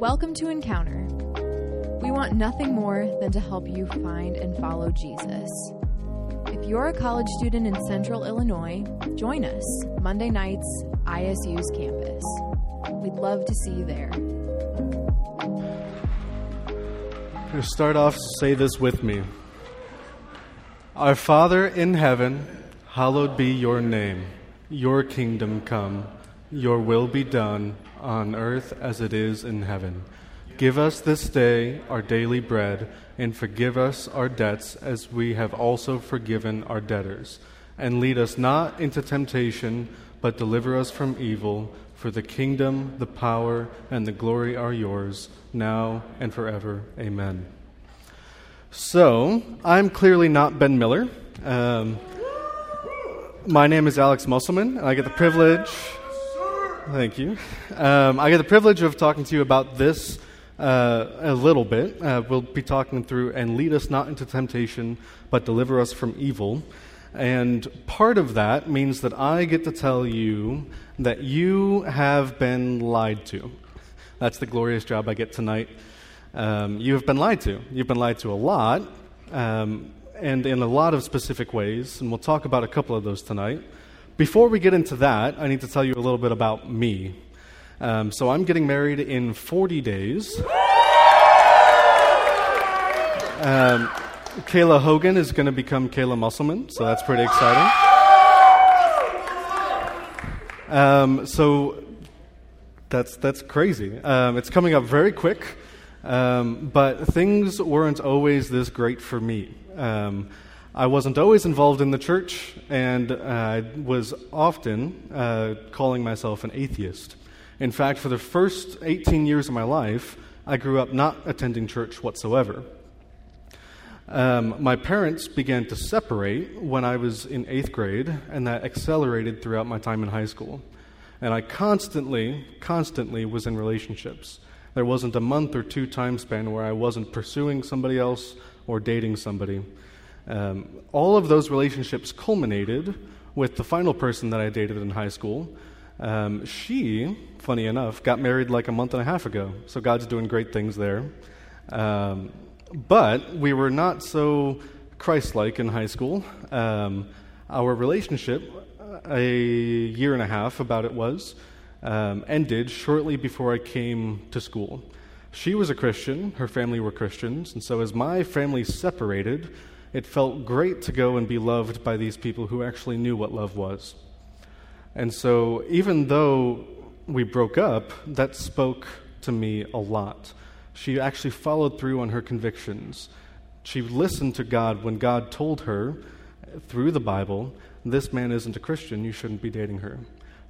Welcome to Encounter. We want nothing more than to help you find and follow Jesus. If you're a college student in central Illinois, join us Monday nights, ISU's campus. We'd love to see you there. To start off, say this with me Our Father in heaven, hallowed be your name. Your kingdom come, your will be done on earth as it is in heaven. Give us this day our daily bread, and forgive us our debts as we have also forgiven our debtors. And lead us not into temptation, but deliver us from evil. For the kingdom, the power, and the glory are yours, now and forever. Amen. So, I'm clearly not Ben Miller. Um, my name is Alex Musselman, and I get the privilege Thank you. Um, I get the privilege of talking to you about this uh, a little bit. Uh, we'll be talking through and lead us not into temptation, but deliver us from evil. And part of that means that I get to tell you that you have been lied to. That's the glorious job I get tonight. Um, you have been lied to. You've been lied to a lot, um, and in a lot of specific ways, and we'll talk about a couple of those tonight. Before we get into that, I need to tell you a little bit about me. Um, so I'm getting married in 40 days. Um, Kayla Hogan is going to become Kayla Musselman, so that's pretty exciting. Um, so that's that's crazy. Um, it's coming up very quick, um, but things weren't always this great for me. I wasn't always involved in the church, and I was often uh, calling myself an atheist. In fact, for the first 18 years of my life, I grew up not attending church whatsoever. Um, my parents began to separate when I was in eighth grade, and that accelerated throughout my time in high school. And I constantly, constantly was in relationships. There wasn't a month or two time span where I wasn't pursuing somebody else or dating somebody. Um, all of those relationships culminated with the final person that I dated in high school. Um, she, funny enough, got married like a month and a half ago, so God's doing great things there. Um, but we were not so Christ like in high school. Um, our relationship, a year and a half about it was, um, ended shortly before I came to school. She was a Christian, her family were Christians, and so as my family separated, it felt great to go and be loved by these people who actually knew what love was. And so, even though we broke up, that spoke to me a lot. She actually followed through on her convictions. She listened to God when God told her through the Bible, This man isn't a Christian, you shouldn't be dating her.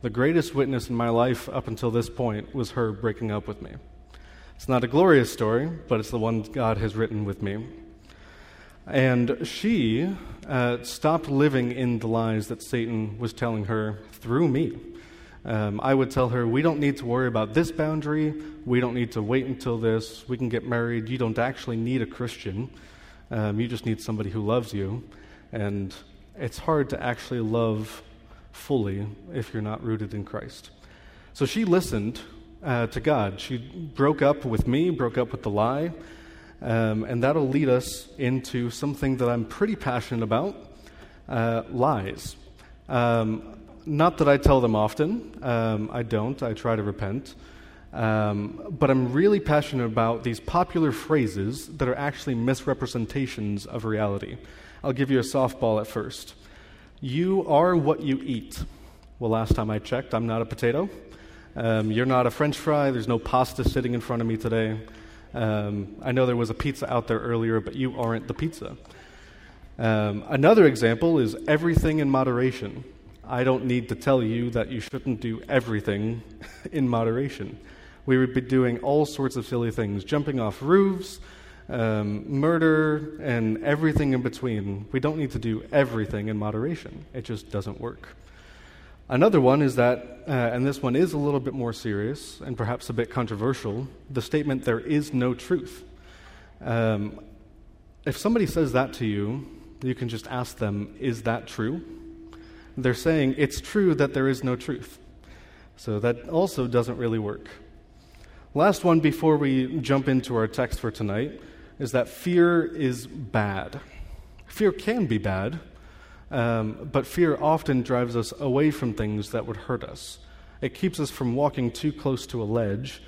The greatest witness in my life up until this point was her breaking up with me. It's not a glorious story, but it's the one God has written with me. And she uh, stopped living in the lies that Satan was telling her through me. Um, I would tell her, We don't need to worry about this boundary. We don't need to wait until this. We can get married. You don't actually need a Christian. Um, you just need somebody who loves you. And it's hard to actually love fully if you're not rooted in Christ. So she listened uh, to God. She broke up with me, broke up with the lie. Um, and that'll lead us into something that I'm pretty passionate about uh, lies. Um, not that I tell them often, um, I don't, I try to repent. Um, but I'm really passionate about these popular phrases that are actually misrepresentations of reality. I'll give you a softball at first. You are what you eat. Well, last time I checked, I'm not a potato. Um, you're not a french fry. There's no pasta sitting in front of me today. Um, I know there was a pizza out there earlier, but you aren't the pizza. Um, another example is everything in moderation. I don't need to tell you that you shouldn't do everything in moderation. We would be doing all sorts of silly things, jumping off roofs, um, murder, and everything in between. We don't need to do everything in moderation. It just doesn't work. Another one is that, uh, and this one is a little bit more serious and perhaps a bit controversial, the statement, there is no truth. Um, if somebody says that to you, you can just ask them, is that true? They're saying, it's true that there is no truth. So that also doesn't really work. Last one before we jump into our text for tonight is that fear is bad. Fear can be bad, um, but fear often drives us away from things that would hurt us. It keeps us from walking too close to a ledge.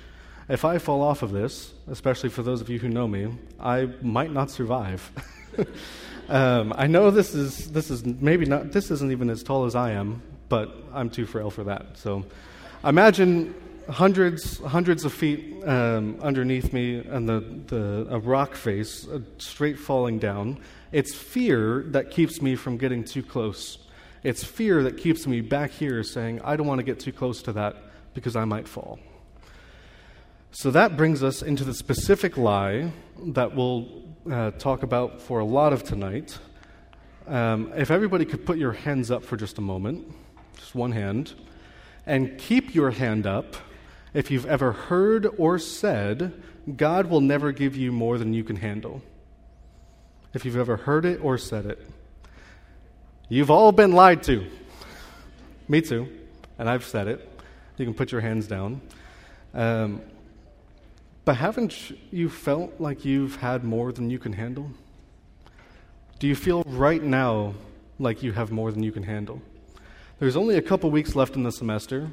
If I fall off of this, especially for those of you who know me, I might not survive. um, I know this is this is maybe not this isn't even as tall as I am, but I'm too frail for that. So, imagine hundreds hundreds of feet um, underneath me and the, the a rock face uh, straight falling down. It's fear that keeps me from getting too close. It's fear that keeps me back here saying, I don't want to get too close to that because I might fall. So that brings us into the specific lie that we'll uh, talk about for a lot of tonight. Um, if everybody could put your hands up for just a moment, just one hand, and keep your hand up if you've ever heard or said, God will never give you more than you can handle if you've ever heard it or said it. You've all been lied to. Me too. And I've said it. You can put your hands down. Um, but haven't you felt like you've had more than you can handle? Do you feel right now like you have more than you can handle? There's only a couple weeks left in the semester.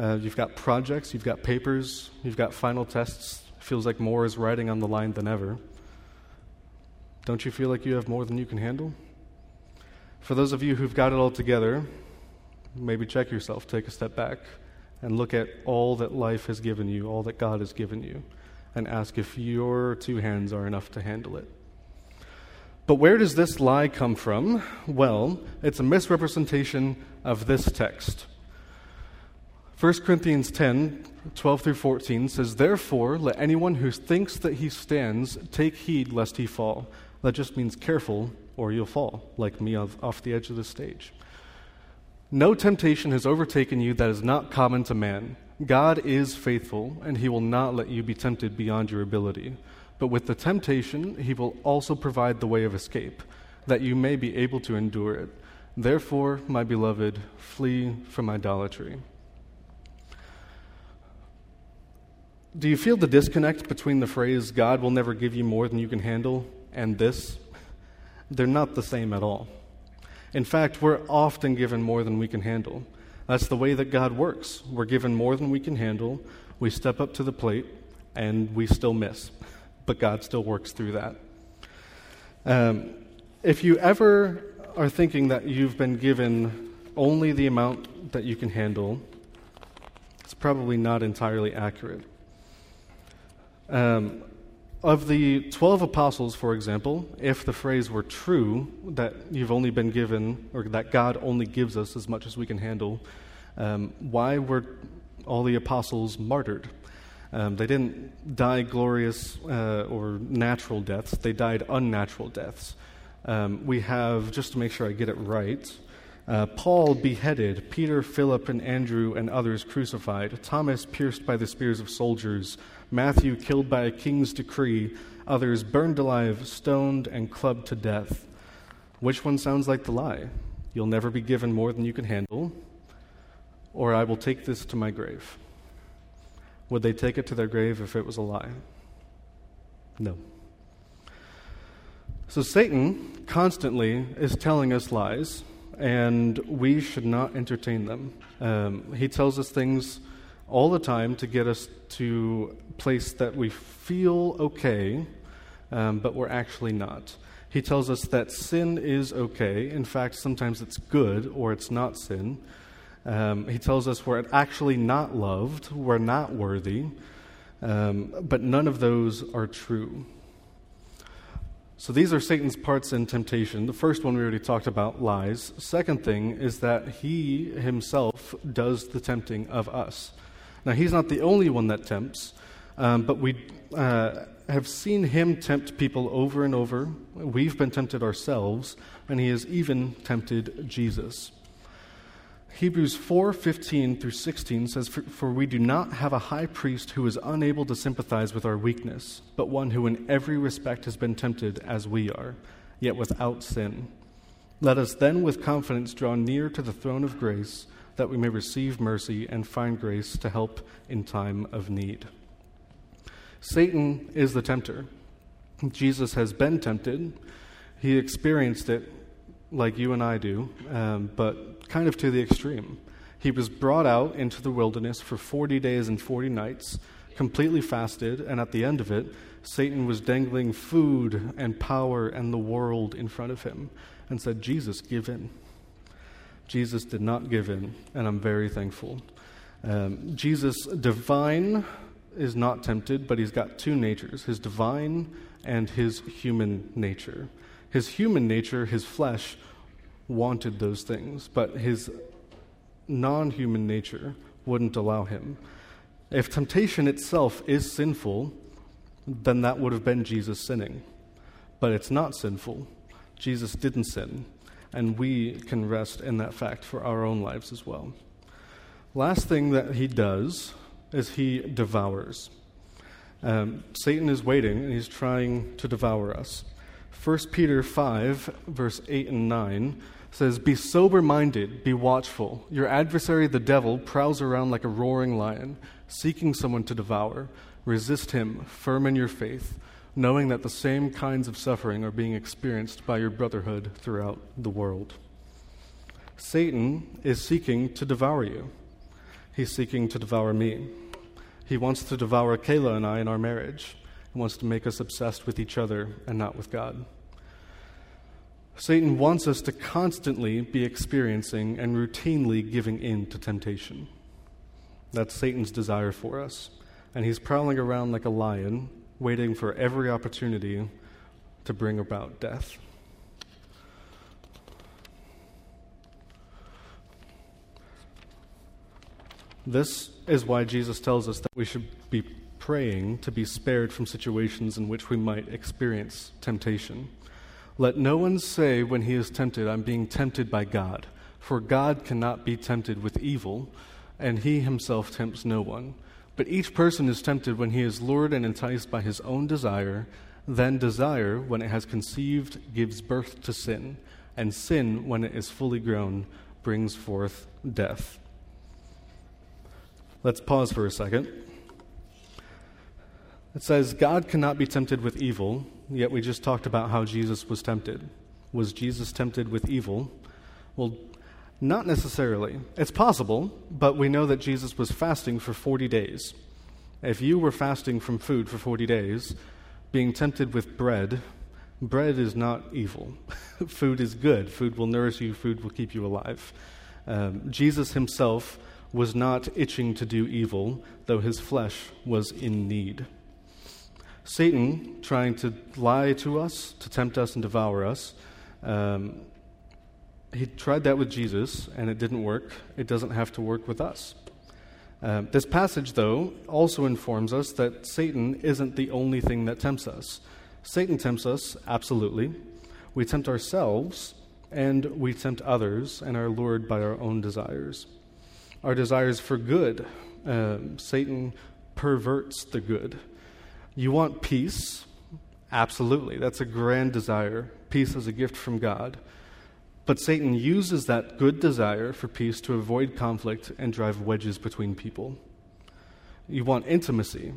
Uh, you've got projects, you've got papers, you've got final tests. Feels like more is riding on the line than ever. Don't you feel like you have more than you can handle? For those of you who've got it all together, maybe check yourself, take a step back, and look at all that life has given you, all that God has given you, and ask if your two hands are enough to handle it. But where does this lie come from? Well, it's a misrepresentation of this text. 1 Corinthians 10 12 through 14 says, Therefore, let anyone who thinks that he stands take heed lest he fall. That just means careful, or you'll fall, like me off the edge of the stage. No temptation has overtaken you that is not common to man. God is faithful, and he will not let you be tempted beyond your ability. But with the temptation, he will also provide the way of escape, that you may be able to endure it. Therefore, my beloved, flee from idolatry. Do you feel the disconnect between the phrase, God will never give you more than you can handle, and this, they're not the same at all. In fact, we're often given more than we can handle. That's the way that God works. We're given more than we can handle, we step up to the plate, and we still miss. But God still works through that. Um, if you ever are thinking that you've been given only the amount that you can handle, it's probably not entirely accurate. Um, of the 12 apostles, for example, if the phrase were true, that you've only been given, or that God only gives us as much as we can handle, um, why were all the apostles martyred? Um, they didn't die glorious uh, or natural deaths, they died unnatural deaths. Um, we have, just to make sure I get it right, uh, Paul beheaded, Peter, Philip, and Andrew and others crucified, Thomas pierced by the spears of soldiers, Matthew killed by a king's decree, others burned alive, stoned, and clubbed to death. Which one sounds like the lie? You'll never be given more than you can handle, or I will take this to my grave. Would they take it to their grave if it was a lie? No. So Satan constantly is telling us lies, and we should not entertain them. Um, he tells us things all the time to get us to a place that we feel okay, um, but we're actually not. He tells us that sin is okay. In fact, sometimes it's good or it's not sin. Um, he tells us we're actually not loved, we're not worthy, um, but none of those are true. So these are Satan's parts in temptation. The first one we already talked about lies. Second thing is that he himself does the tempting of us. Now, he's not the only one that tempts, um, but we uh, have seen him tempt people over and over. We've been tempted ourselves, and he has even tempted Jesus. Hebrews 4:15 through 16 says for we do not have a high priest who is unable to sympathize with our weakness but one who in every respect has been tempted as we are yet without sin let us then with confidence draw near to the throne of grace that we may receive mercy and find grace to help in time of need. Satan is the tempter. Jesus has been tempted. He experienced it like you and I do, um, but kind of to the extreme. He was brought out into the wilderness for 40 days and 40 nights, completely fasted, and at the end of it, Satan was dangling food and power and the world in front of him and said, Jesus, give in. Jesus did not give in, and I'm very thankful. Um, Jesus, divine, is not tempted, but he's got two natures his divine and his human nature. His human nature, his flesh, wanted those things, but his non human nature wouldn't allow him. If temptation itself is sinful, then that would have been Jesus sinning. But it's not sinful. Jesus didn't sin, and we can rest in that fact for our own lives as well. Last thing that he does is he devours. Um, Satan is waiting and he's trying to devour us. 1 Peter 5, verse 8 and 9 says, Be sober minded, be watchful. Your adversary, the devil, prowls around like a roaring lion, seeking someone to devour. Resist him, firm in your faith, knowing that the same kinds of suffering are being experienced by your brotherhood throughout the world. Satan is seeking to devour you. He's seeking to devour me. He wants to devour Kayla and I in our marriage. He wants to make us obsessed with each other and not with God. Satan wants us to constantly be experiencing and routinely giving in to temptation. That's Satan's desire for us. And he's prowling around like a lion, waiting for every opportunity to bring about death. This is why Jesus tells us that we should be praying to be spared from situations in which we might experience temptation. Let no one say when he is tempted, I'm being tempted by God, for God cannot be tempted with evil, and he himself tempts no one. But each person is tempted when he is lured and enticed by his own desire. Then desire, when it has conceived, gives birth to sin, and sin, when it is fully grown, brings forth death. Let's pause for a second. It says, God cannot be tempted with evil, yet we just talked about how Jesus was tempted. Was Jesus tempted with evil? Well, not necessarily. It's possible, but we know that Jesus was fasting for 40 days. If you were fasting from food for 40 days, being tempted with bread, bread is not evil. food is good. Food will nourish you, food will keep you alive. Um, Jesus himself was not itching to do evil, though his flesh was in need. Satan, trying to lie to us, to tempt us and devour us, um, he tried that with Jesus, and it didn't work. It doesn't have to work with us. Um, this passage, though, also informs us that Satan isn't the only thing that tempts us. Satan tempts us, absolutely. We tempt ourselves, and we tempt others, and are lured by our own desires our desires for good. Um, Satan perverts the good. You want peace? Absolutely. That's a grand desire. Peace is a gift from God. But Satan uses that good desire for peace to avoid conflict and drive wedges between people. You want intimacy?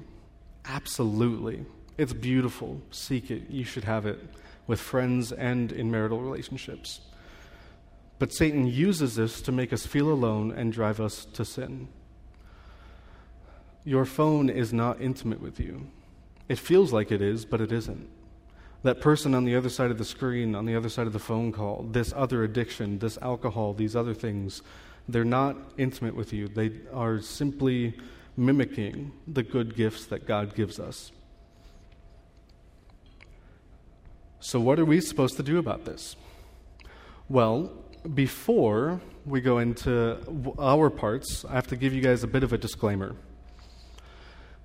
Absolutely. It's beautiful. Seek it. You should have it with friends and in marital relationships. But Satan uses this to make us feel alone and drive us to sin. Your phone is not intimate with you. It feels like it is, but it isn't. That person on the other side of the screen, on the other side of the phone call, this other addiction, this alcohol, these other things, they're not intimate with you. They are simply mimicking the good gifts that God gives us. So, what are we supposed to do about this? Well, before we go into our parts, I have to give you guys a bit of a disclaimer.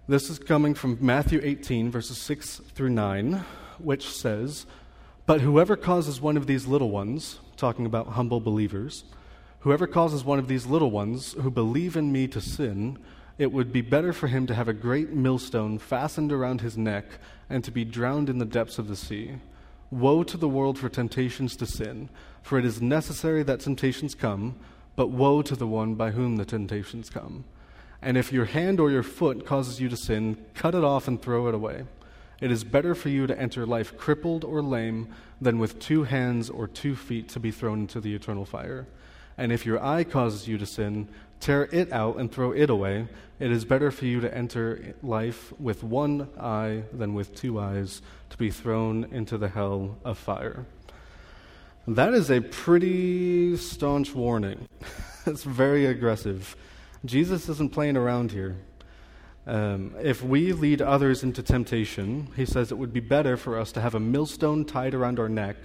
This is coming from Matthew 18, verses 6 through 9, which says, But whoever causes one of these little ones, talking about humble believers, whoever causes one of these little ones who believe in me to sin, it would be better for him to have a great millstone fastened around his neck and to be drowned in the depths of the sea. Woe to the world for temptations to sin, for it is necessary that temptations come, but woe to the one by whom the temptations come. And if your hand or your foot causes you to sin, cut it off and throw it away. It is better for you to enter life crippled or lame than with two hands or two feet to be thrown into the eternal fire. And if your eye causes you to sin, tear it out and throw it away. It is better for you to enter life with one eye than with two eyes to be thrown into the hell of fire. That is a pretty staunch warning. it's very aggressive. Jesus isn't playing around here. Um, if we lead others into temptation, he says it would be better for us to have a millstone tied around our neck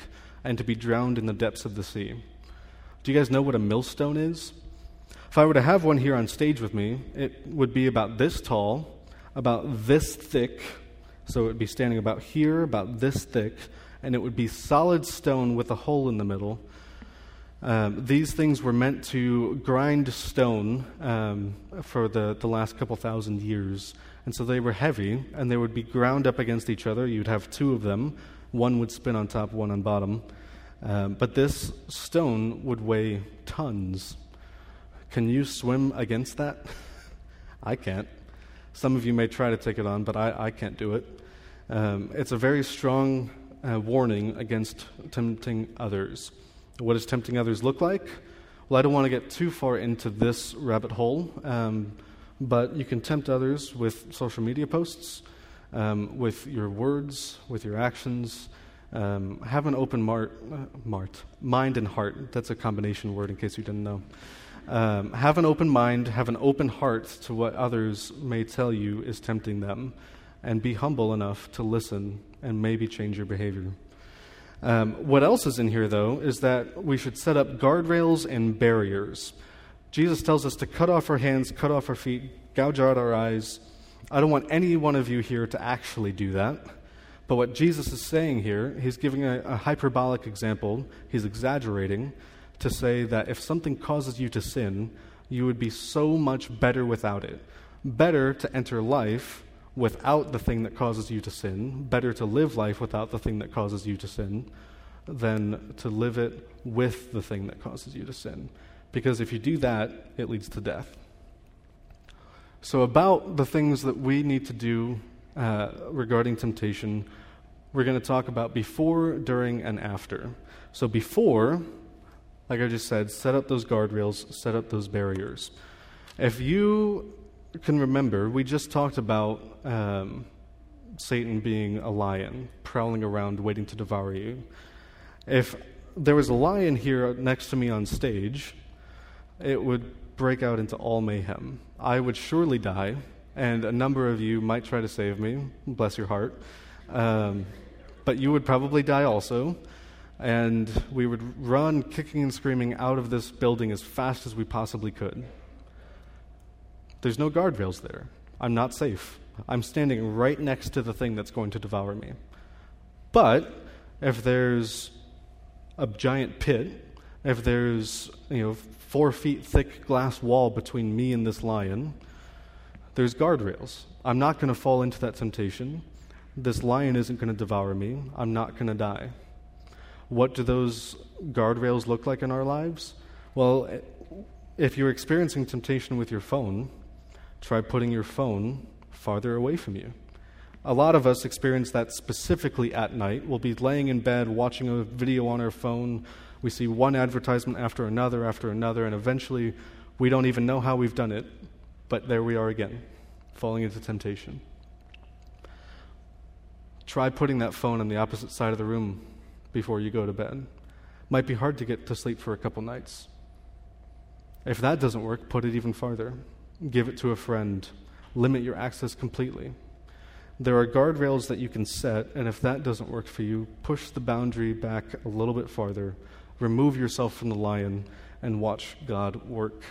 and to be drowned in the depths of the sea. Do you guys know what a millstone is? If I were to have one here on stage with me, it would be about this tall, about this thick, so it would be standing about here, about this thick, and it would be solid stone with a hole in the middle um, these things were meant to grind stone um, for the, the last couple thousand years. And so they were heavy, and they would be ground up against each other. You'd have two of them. One would spin on top, one on bottom. Um, but this stone would weigh tons. Can you swim against that? I can't. Some of you may try to take it on, but I, I can't do it. Um, it's a very strong uh, warning against tempting others. What does tempting others look like? Well, I don't want to get too far into this rabbit hole, um, but you can tempt others with social media posts, um, with your words, with your actions. Um, have an open uh, mart, mind and heart. That's a combination word in case you didn't know. Um, have an open mind, have an open heart to what others may tell you is tempting them, and be humble enough to listen and maybe change your behavior. Um, what else is in here, though, is that we should set up guardrails and barriers. Jesus tells us to cut off our hands, cut off our feet, gouge out our eyes. I don't want any one of you here to actually do that. But what Jesus is saying here, he's giving a, a hyperbolic example, he's exaggerating to say that if something causes you to sin, you would be so much better without it. Better to enter life without the thing that causes you to sin, better to live life without the thing that causes you to sin than to live it with the thing that causes you to sin. Because if you do that, it leads to death. So, about the things that we need to do uh, regarding temptation, we're going to talk about before, during, and after. So, before, like I just said, set up those guardrails, set up those barriers. If you can remember, we just talked about um, Satan being a lion, prowling around waiting to devour you. If there was a lion here next to me on stage, it would break out into all mayhem. I would surely die, and a number of you might try to save me, bless your heart. Um, but you would probably die also, and we would run kicking and screaming out of this building as fast as we possibly could. There's no guardrails there. I'm not safe. I'm standing right next to the thing that's going to devour me. But if there's a giant pit, if there's you know four feet thick glass wall between me and this lion, there's guardrails. I'm not going to fall into that temptation. This lion isn't going to devour me. I'm not going to die. What do those guardrails look like in our lives? Well, if you're experiencing temptation with your phone, try putting your phone farther away from you. A lot of us experience that specifically at night. We'll be laying in bed watching a video on our phone. We see one advertisement after another after another, and eventually we don't even know how we've done it, but there we are again, falling into temptation. Try putting that phone on the opposite side of the room before you go to bed. Might be hard to get to sleep for a couple nights. If that doesn't work, put it even farther give it to a friend, limit your access completely. There are guardrails that you can set, and if that doesn't work for you, push the boundary back a little bit farther, remove yourself from the lion, and watch God work.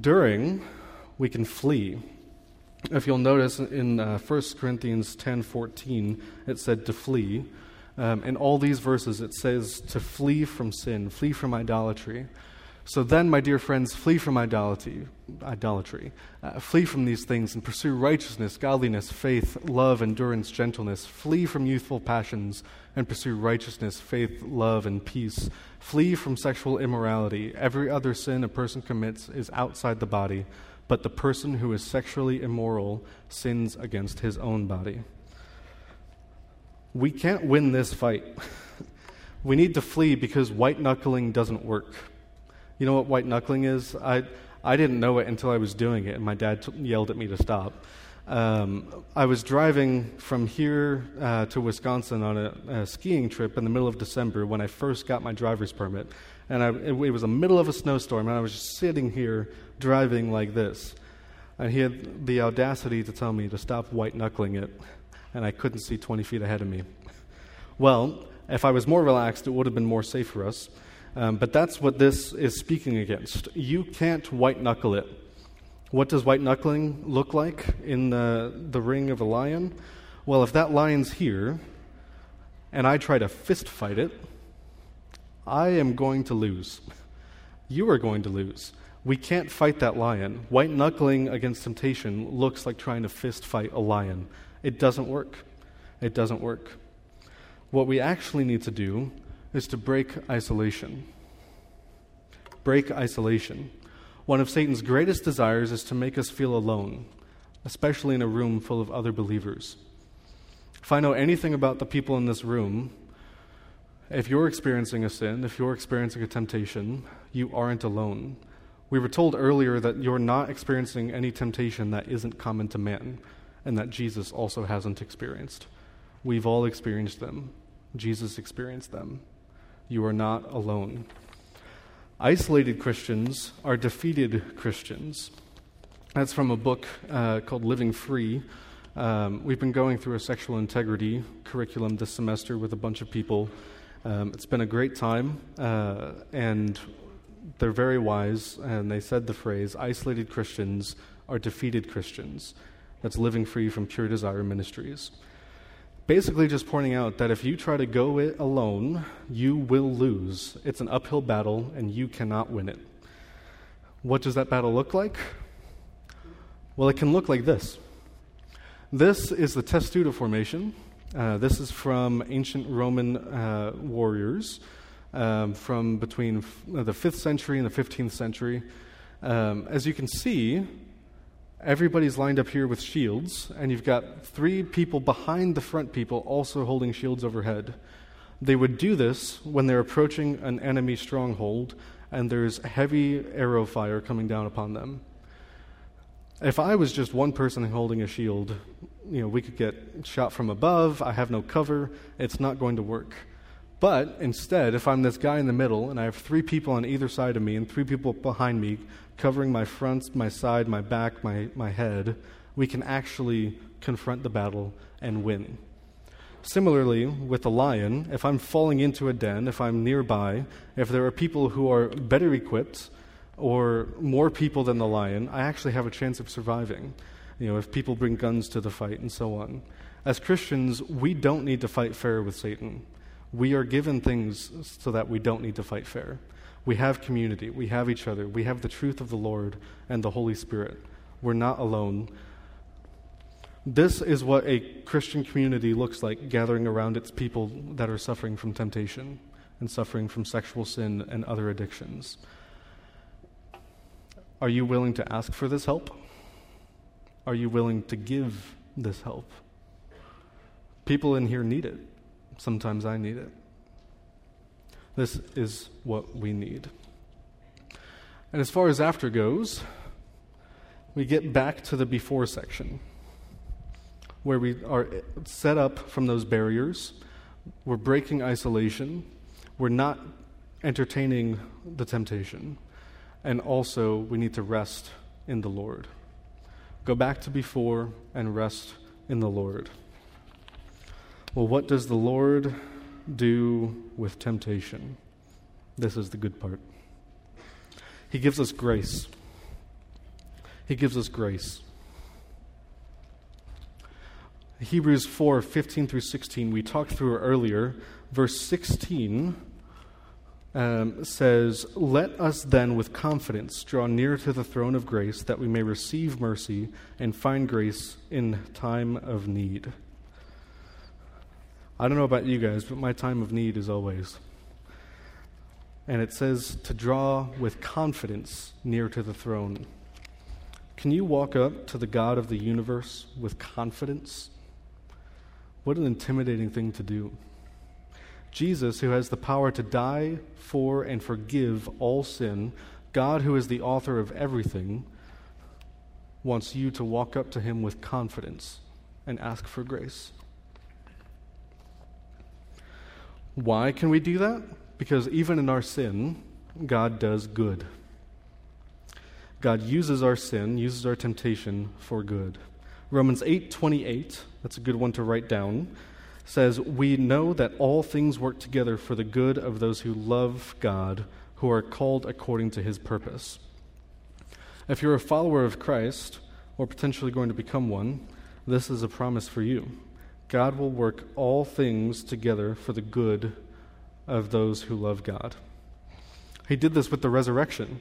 During, we can flee. If you'll notice in uh, 1 Corinthians 10:14, it said to flee. Um, in all these verses, it says to flee from sin, flee from idolatry. So then, my dear friends, flee from idolatry, idolatry. Uh, flee from these things and pursue righteousness, godliness, faith, love, endurance, gentleness. Flee from youthful passions and pursue righteousness, faith, love, and peace. Flee from sexual immorality. Every other sin a person commits is outside the body, but the person who is sexually immoral sins against his own body. We can't win this fight. we need to flee because white knuckling doesn't work. You know what white knuckling is? I, I didn't know it until I was doing it, and my dad t- yelled at me to stop. Um, I was driving from here uh, to Wisconsin on a, a, skiing trip in the middle of December when I first got my driver's permit. And I, it, it was the middle of a snowstorm, and I was just sitting here driving like this. And he had the audacity to tell me to stop white knuckling it, and I couldn't see 20 feet ahead of me. Well, if I was more relaxed, it would have been more safe for us. Um, but that's what this is speaking against. You can't white knuckle it. What does white knuckling look like in the, the ring of a lion? Well, if that lion's here and I try to fist fight it, I am going to lose. You are going to lose. We can't fight that lion. White knuckling against temptation looks like trying to fist fight a lion. It doesn't work. It doesn't work. What we actually need to do is to break isolation. Break isolation. One of Satan's greatest desires is to make us feel alone, especially in a room full of other believers. If I know anything about the people in this room, if you're experiencing a sin, if you're experiencing a temptation, you aren't alone. We were told earlier that you're not experiencing any temptation that isn't common to man and that Jesus also hasn't experienced. We've all experienced them. Jesus experienced them. You are not alone. Isolated Christians are defeated Christians. That's from a book uh, called Living Free. Um, we've been going through a sexual integrity curriculum this semester with a bunch of people. Um, it's been a great time, uh, and they're very wise, and they said the phrase isolated Christians are defeated Christians. That's Living Free from Pure Desire Ministries basically just pointing out that if you try to go it alone, you will lose. It's an uphill battle, and you cannot win it. What does that battle look like? Well, it can look like this. This is the testudo formation. Uh, this is from ancient Roman uh, warriors um, from between f- the 5th century and the 15th century. Um, as you can see, everybody's lined up here with shields, and you've got three people behind the front people also holding shields overhead. They would do this when they're approaching an enemy stronghold and there's heavy arrow fire coming down upon them. If I was just one person holding a shield, you know, we could get shot from above, I have no cover, it's not going to work. But instead, if I'm this guy in the middle and I have three people on either side of me and three people behind me covering my front, my side, my back, my, my head, we can actually confront the battle and win. Similarly, with the lion, if I'm falling into a den, if I'm nearby, if there are people who are better equipped or more people than the lion, I actually have a chance of surviving. You know, if people bring guns to the fight and so on. As Christians, we don't need to fight fair with Satan. We are given things so that we don't need to fight fair. We have community, we have each other, we have the truth of the Lord and the Holy Spirit. We're not alone. This is what a Christian community looks like gathering around its people that are suffering from temptation and suffering from sexual sin and other addictions. Are you willing to ask for this help? Are you willing to give this help? People in here need it. Sometimes I need it. This is what we need. And as far as after goes, we get back to the before section where we are set up from those barriers. We're breaking isolation. We're not entertaining the temptation. And also, we need to rest in the Lord. Go back to before and rest in the Lord. Well, what does the Lord do with temptation? This is the good part. He gives us grace. He gives us grace. Hebrews 4 15 through 16, we talked through earlier. Verse 16 um, says, Let us then with confidence draw near to the throne of grace that we may receive mercy and find grace in time of need. I don't know about you guys, but my time of need is always. And it says to draw with confidence near to the throne. Can you walk up to the God of the universe with confidence? What an intimidating thing to do. Jesus, who has the power to die for and forgive all sin, God, who is the author of everything, wants you to walk up to him with confidence and ask for grace. Why can we do that? Because even in our sin, God does good. God uses our sin, uses our temptation for good. Romans 8:28, that's a good one to write down, says, "We know that all things work together for the good of those who love God, who are called according to his purpose." If you're a follower of Christ or potentially going to become one, this is a promise for you. God will work all things together for the good of those who love God. He did this with the resurrection.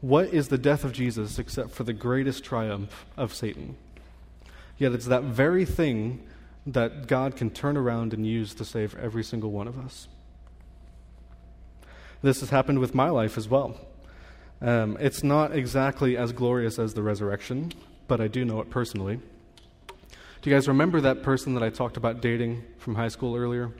What is the death of Jesus except for the greatest triumph of Satan? Yet it's that very thing that God can turn around and use to save every single one of us. This has happened with my life as well. Um, it's not exactly as glorious as the resurrection, but I do know it personally. Do you guys remember that person that I talked about dating from high school earlier?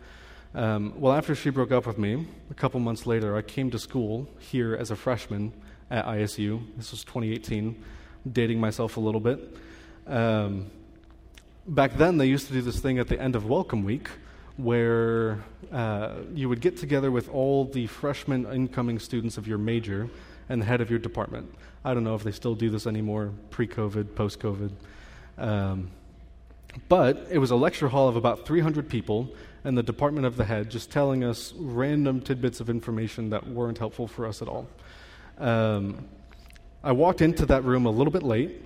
Um, well, after she broke up with me, a couple months later, I came to school here as a freshman at ISU. This was 2018, dating myself a little bit. Um, back then, they used to do this thing at the end of Welcome Week where uh, you would get together with all the freshman incoming students of your major and the head of your department. I don't know if they still do this anymore, pre COVID, post COVID. Um, but it was a lecture hall of about 300 people and the department of the head just telling us random tidbits of information that weren't helpful for us at all. Um, I walked into that room a little bit late,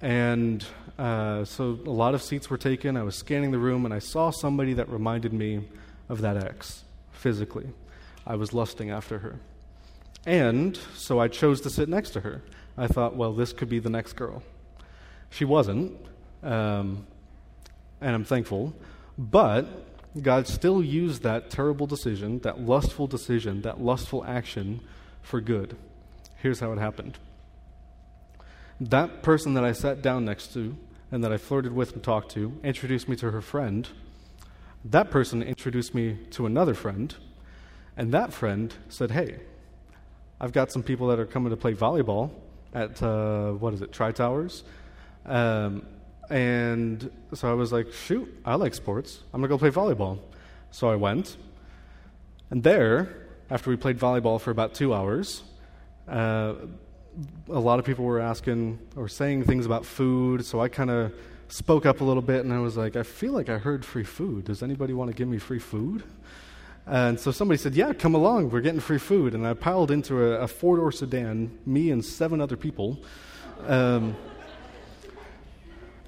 and uh, so a lot of seats were taken. I was scanning the room, and I saw somebody that reminded me of that ex physically. I was lusting after her. And so I chose to sit next to her. I thought, well, this could be the next girl. She wasn't, um, and I'm thankful. But God still used that terrible decision, that lustful decision, that lustful action for good. Here's how it happened. That person that I sat down next to and that I flirted with and talked to introduced me to her friend. That person introduced me to another friend. And that friend said, Hey, I've got some people that are coming to play volleyball at, uh, what is it, Tri Towers. Um, and so I was like, shoot, I like sports. I'm going to go play volleyball. So I went. And there, after we played volleyball for about two hours, uh, a lot of people were asking or saying things about food. So I kind of spoke up a little bit and I was like, I feel like I heard free food. Does anybody want to give me free food? And so somebody said, Yeah, come along. We're getting free food. And I piled into a, a four door sedan, me and seven other people. Um,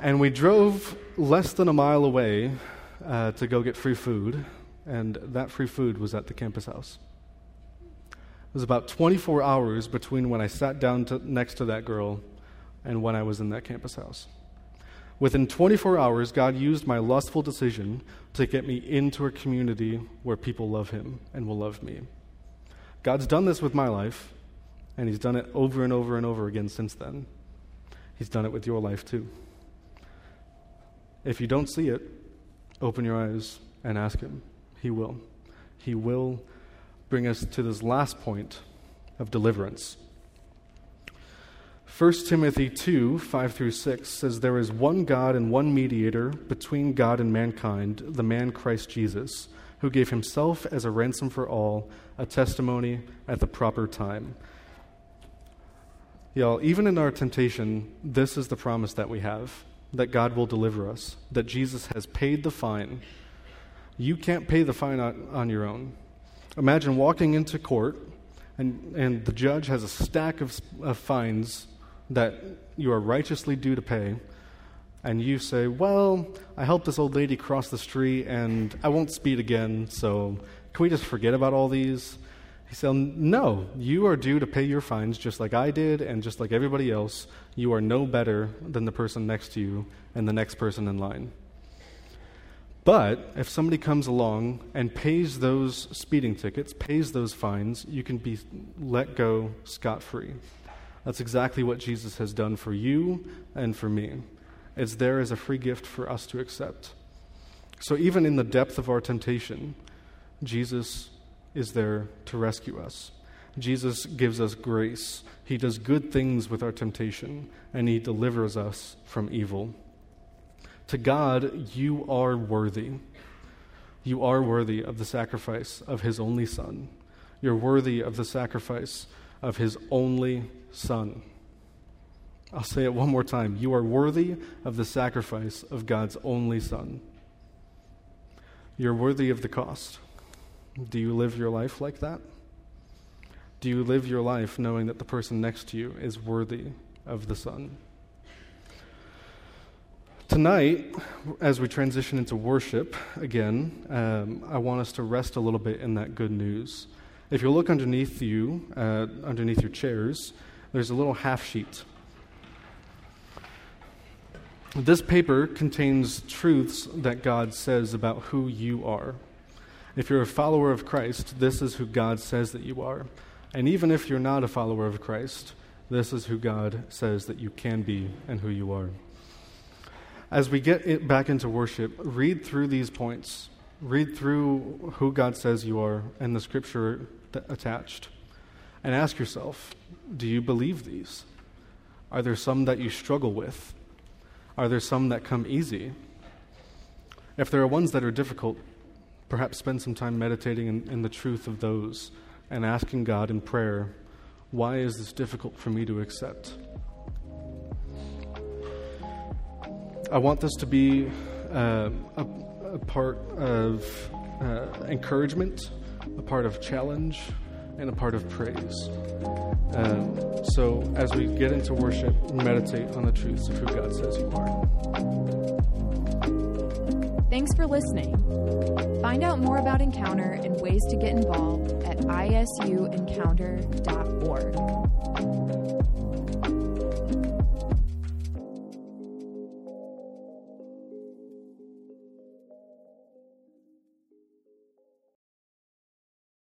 and we drove less than a mile away uh, to go get free food, and that free food was at the campus house. It was about 24 hours between when I sat down to, next to that girl and when I was in that campus house. Within 24 hours, God used my lustful decision to get me into a community where people love Him and will love me. God's done this with my life, and He's done it over and over and over again since then. He's done it with your life too. If you don't see it, open your eyes and ask Him. He will. He will bring us to this last point of deliverance. 1 Timothy 2 5 through 6 says, There is one God and one mediator between God and mankind, the man Christ Jesus, who gave himself as a ransom for all, a testimony at the proper time. Y'all, even in our temptation, this is the promise that we have that God will deliver us, that Jesus has paid the fine. You can't pay the fine on, on your own. Imagine walking into court and, and the judge has a stack of, of fines that you are righteously due to pay, and you say, Well, I helped this old lady cross the street and I won't speed again, so can we just forget about all these? He said, No, you are due to pay your fines just like I did and just like everybody else. You are no better than the person next to you and the next person in line. But if somebody comes along and pays those speeding tickets, pays those fines, you can be let go scot free. That's exactly what Jesus has done for you and for me. It's there as a free gift for us to accept. So even in the depth of our temptation, Jesus is there to rescue us. Jesus gives us grace. He does good things with our temptation, and He delivers us from evil. To God, you are worthy. You are worthy of the sacrifice of His only Son. You're worthy of the sacrifice of His only Son. I'll say it one more time. You are worthy of the sacrifice of God's only Son. You're worthy of the cost. Do you live your life like that? Do you live your life knowing that the person next to you is worthy of the Son? Tonight, as we transition into worship again, um, I want us to rest a little bit in that good news. If you look underneath you, uh, underneath your chairs, there's a little half sheet. This paper contains truths that God says about who you are. If you're a follower of Christ, this is who God says that you are. And even if you're not a follower of Christ, this is who God says that you can be and who you are. As we get back into worship, read through these points. Read through who God says you are and the scripture attached. And ask yourself do you believe these? Are there some that you struggle with? Are there some that come easy? If there are ones that are difficult, perhaps spend some time meditating in, in, the truth of those and asking God in prayer, why is this difficult for me to accept? I want this to be uh, a, a, part of uh, encouragement, a part of challenge, and a part of praise. Um, so as we get into worship, meditate on the truths of who God says you are. Thanks for listening. Find out more about Encounter and ways to get involved at isuencounter.org.